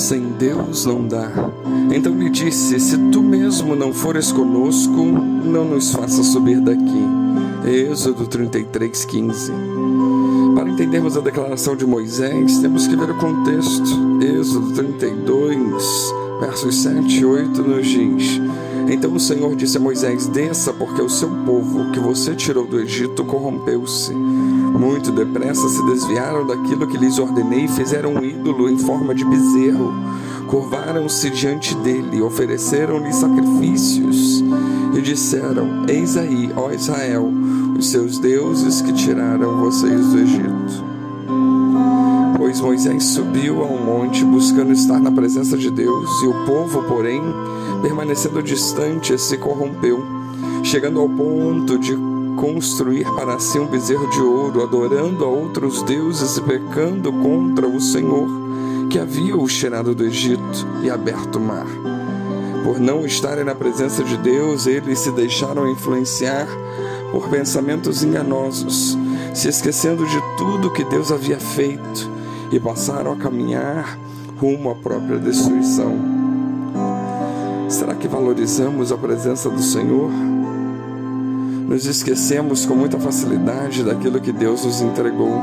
Sem Deus não dá. Então lhe disse: Se tu mesmo não fores conosco, não nos faça subir daqui. Êxodo 33, 15. Para entendermos a declaração de Moisés, temos que ver o contexto. Êxodo 32, versos 7 e 8 nos diz: Então o Senhor disse a Moisés: Desça, porque o seu povo que você tirou do Egito corrompeu-se. Muito depressa se desviaram daquilo que lhes ordenei e fizeram um ídolo em forma de bezerro. Curvaram-se diante dele, ofereceram-lhe sacrifícios e disseram: Eis aí, ó Israel, os seus deuses que tiraram vocês do Egito. Pois Moisés subiu ao monte buscando estar na presença de Deus, e o povo, porém, permanecendo distante, se corrompeu, chegando ao ponto de construir para si um bezerro de ouro, adorando a outros deuses e pecando contra o Senhor, que havia os tirado do Egito e aberto o mar. Por não estarem na presença de Deus, eles se deixaram influenciar por pensamentos enganosos, se esquecendo de tudo que Deus havia feito e passaram a caminhar rumo à própria destruição. Será que valorizamos a presença do Senhor? Nos esquecemos com muita facilidade daquilo que Deus nos entregou.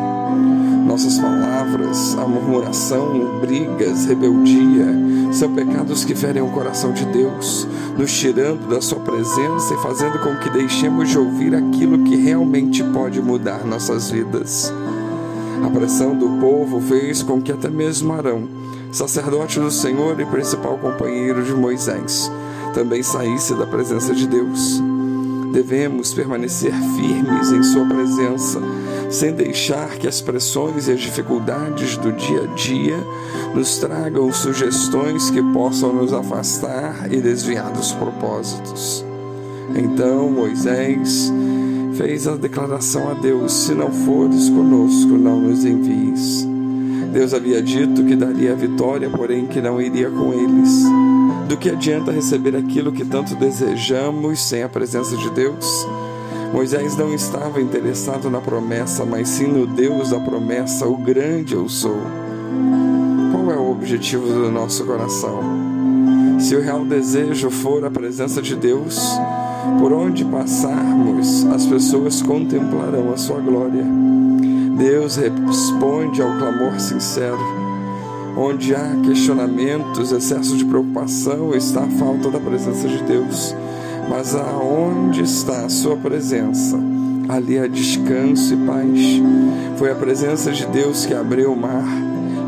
Nossas palavras, a murmuração, brigas, rebeldia, são pecados que ferem o coração de Deus, nos tirando da Sua presença e fazendo com que deixemos de ouvir aquilo que realmente pode mudar nossas vidas. A pressão do povo fez com que até mesmo Arão, sacerdote do Senhor e principal companheiro de Moisés, também saísse da presença de Deus. Devemos permanecer firmes em Sua presença, sem deixar que as pressões e as dificuldades do dia a dia nos tragam sugestões que possam nos afastar e desviar dos propósitos. Então Moisés fez a declaração a Deus: Se não fores conosco, não nos envies. Deus havia dito que daria a vitória, porém que não iria com eles. Do que adianta receber aquilo que tanto desejamos sem a presença de Deus? Moisés não estava interessado na promessa, mas sim no Deus da promessa, o grande eu sou. Qual é o objetivo do nosso coração? Se o real desejo for a presença de Deus, por onde passarmos, as pessoas contemplarão a sua glória. Deus responde ao clamor sincero. Onde há questionamentos, excesso de preocupação, está a falta da presença de Deus. Mas aonde está a sua presença? Ali há descanso e paz. Foi a presença de Deus que abriu o mar,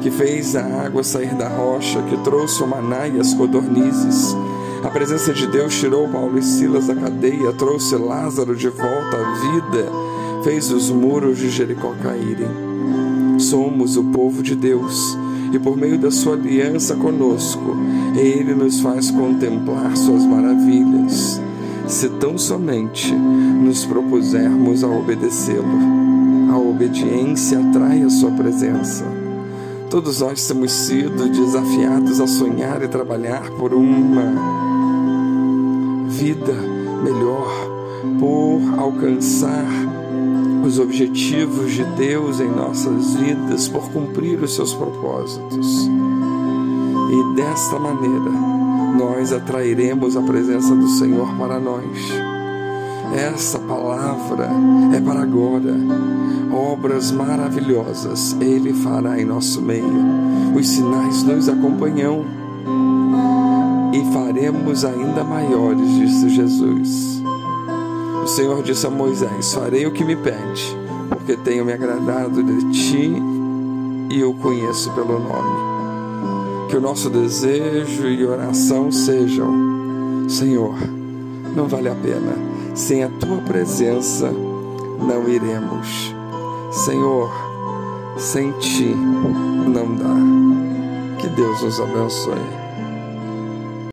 que fez a água sair da rocha, que trouxe o maná e as codornizes. A presença de Deus tirou Paulo e Silas da cadeia, trouxe Lázaro de volta à vida, fez os muros de Jericó caírem. Somos o povo de Deus e por meio da sua aliança conosco, ele nos faz contemplar suas maravilhas, se tão somente nos propusermos a obedecê-lo. A obediência atrai a sua presença. Todos nós temos sido desafiados a sonhar e trabalhar por uma vida melhor, por alcançar os objetivos de Deus em nossas vidas, por cumprir os seus propósitos. E desta maneira, nós atrairemos a presença do Senhor para nós. Essa palavra é para agora. Obras maravilhosas Ele fará em nosso meio. Os sinais nos acompanham e faremos ainda maiores, disse Jesus. O Senhor disse a Moisés: Farei o que me pede, porque tenho me agradado de ti e eu conheço pelo nome. Que o nosso desejo e oração sejam: Senhor, não vale a pena, sem a tua presença não iremos. Senhor, sem ti não dá. Que Deus nos abençoe.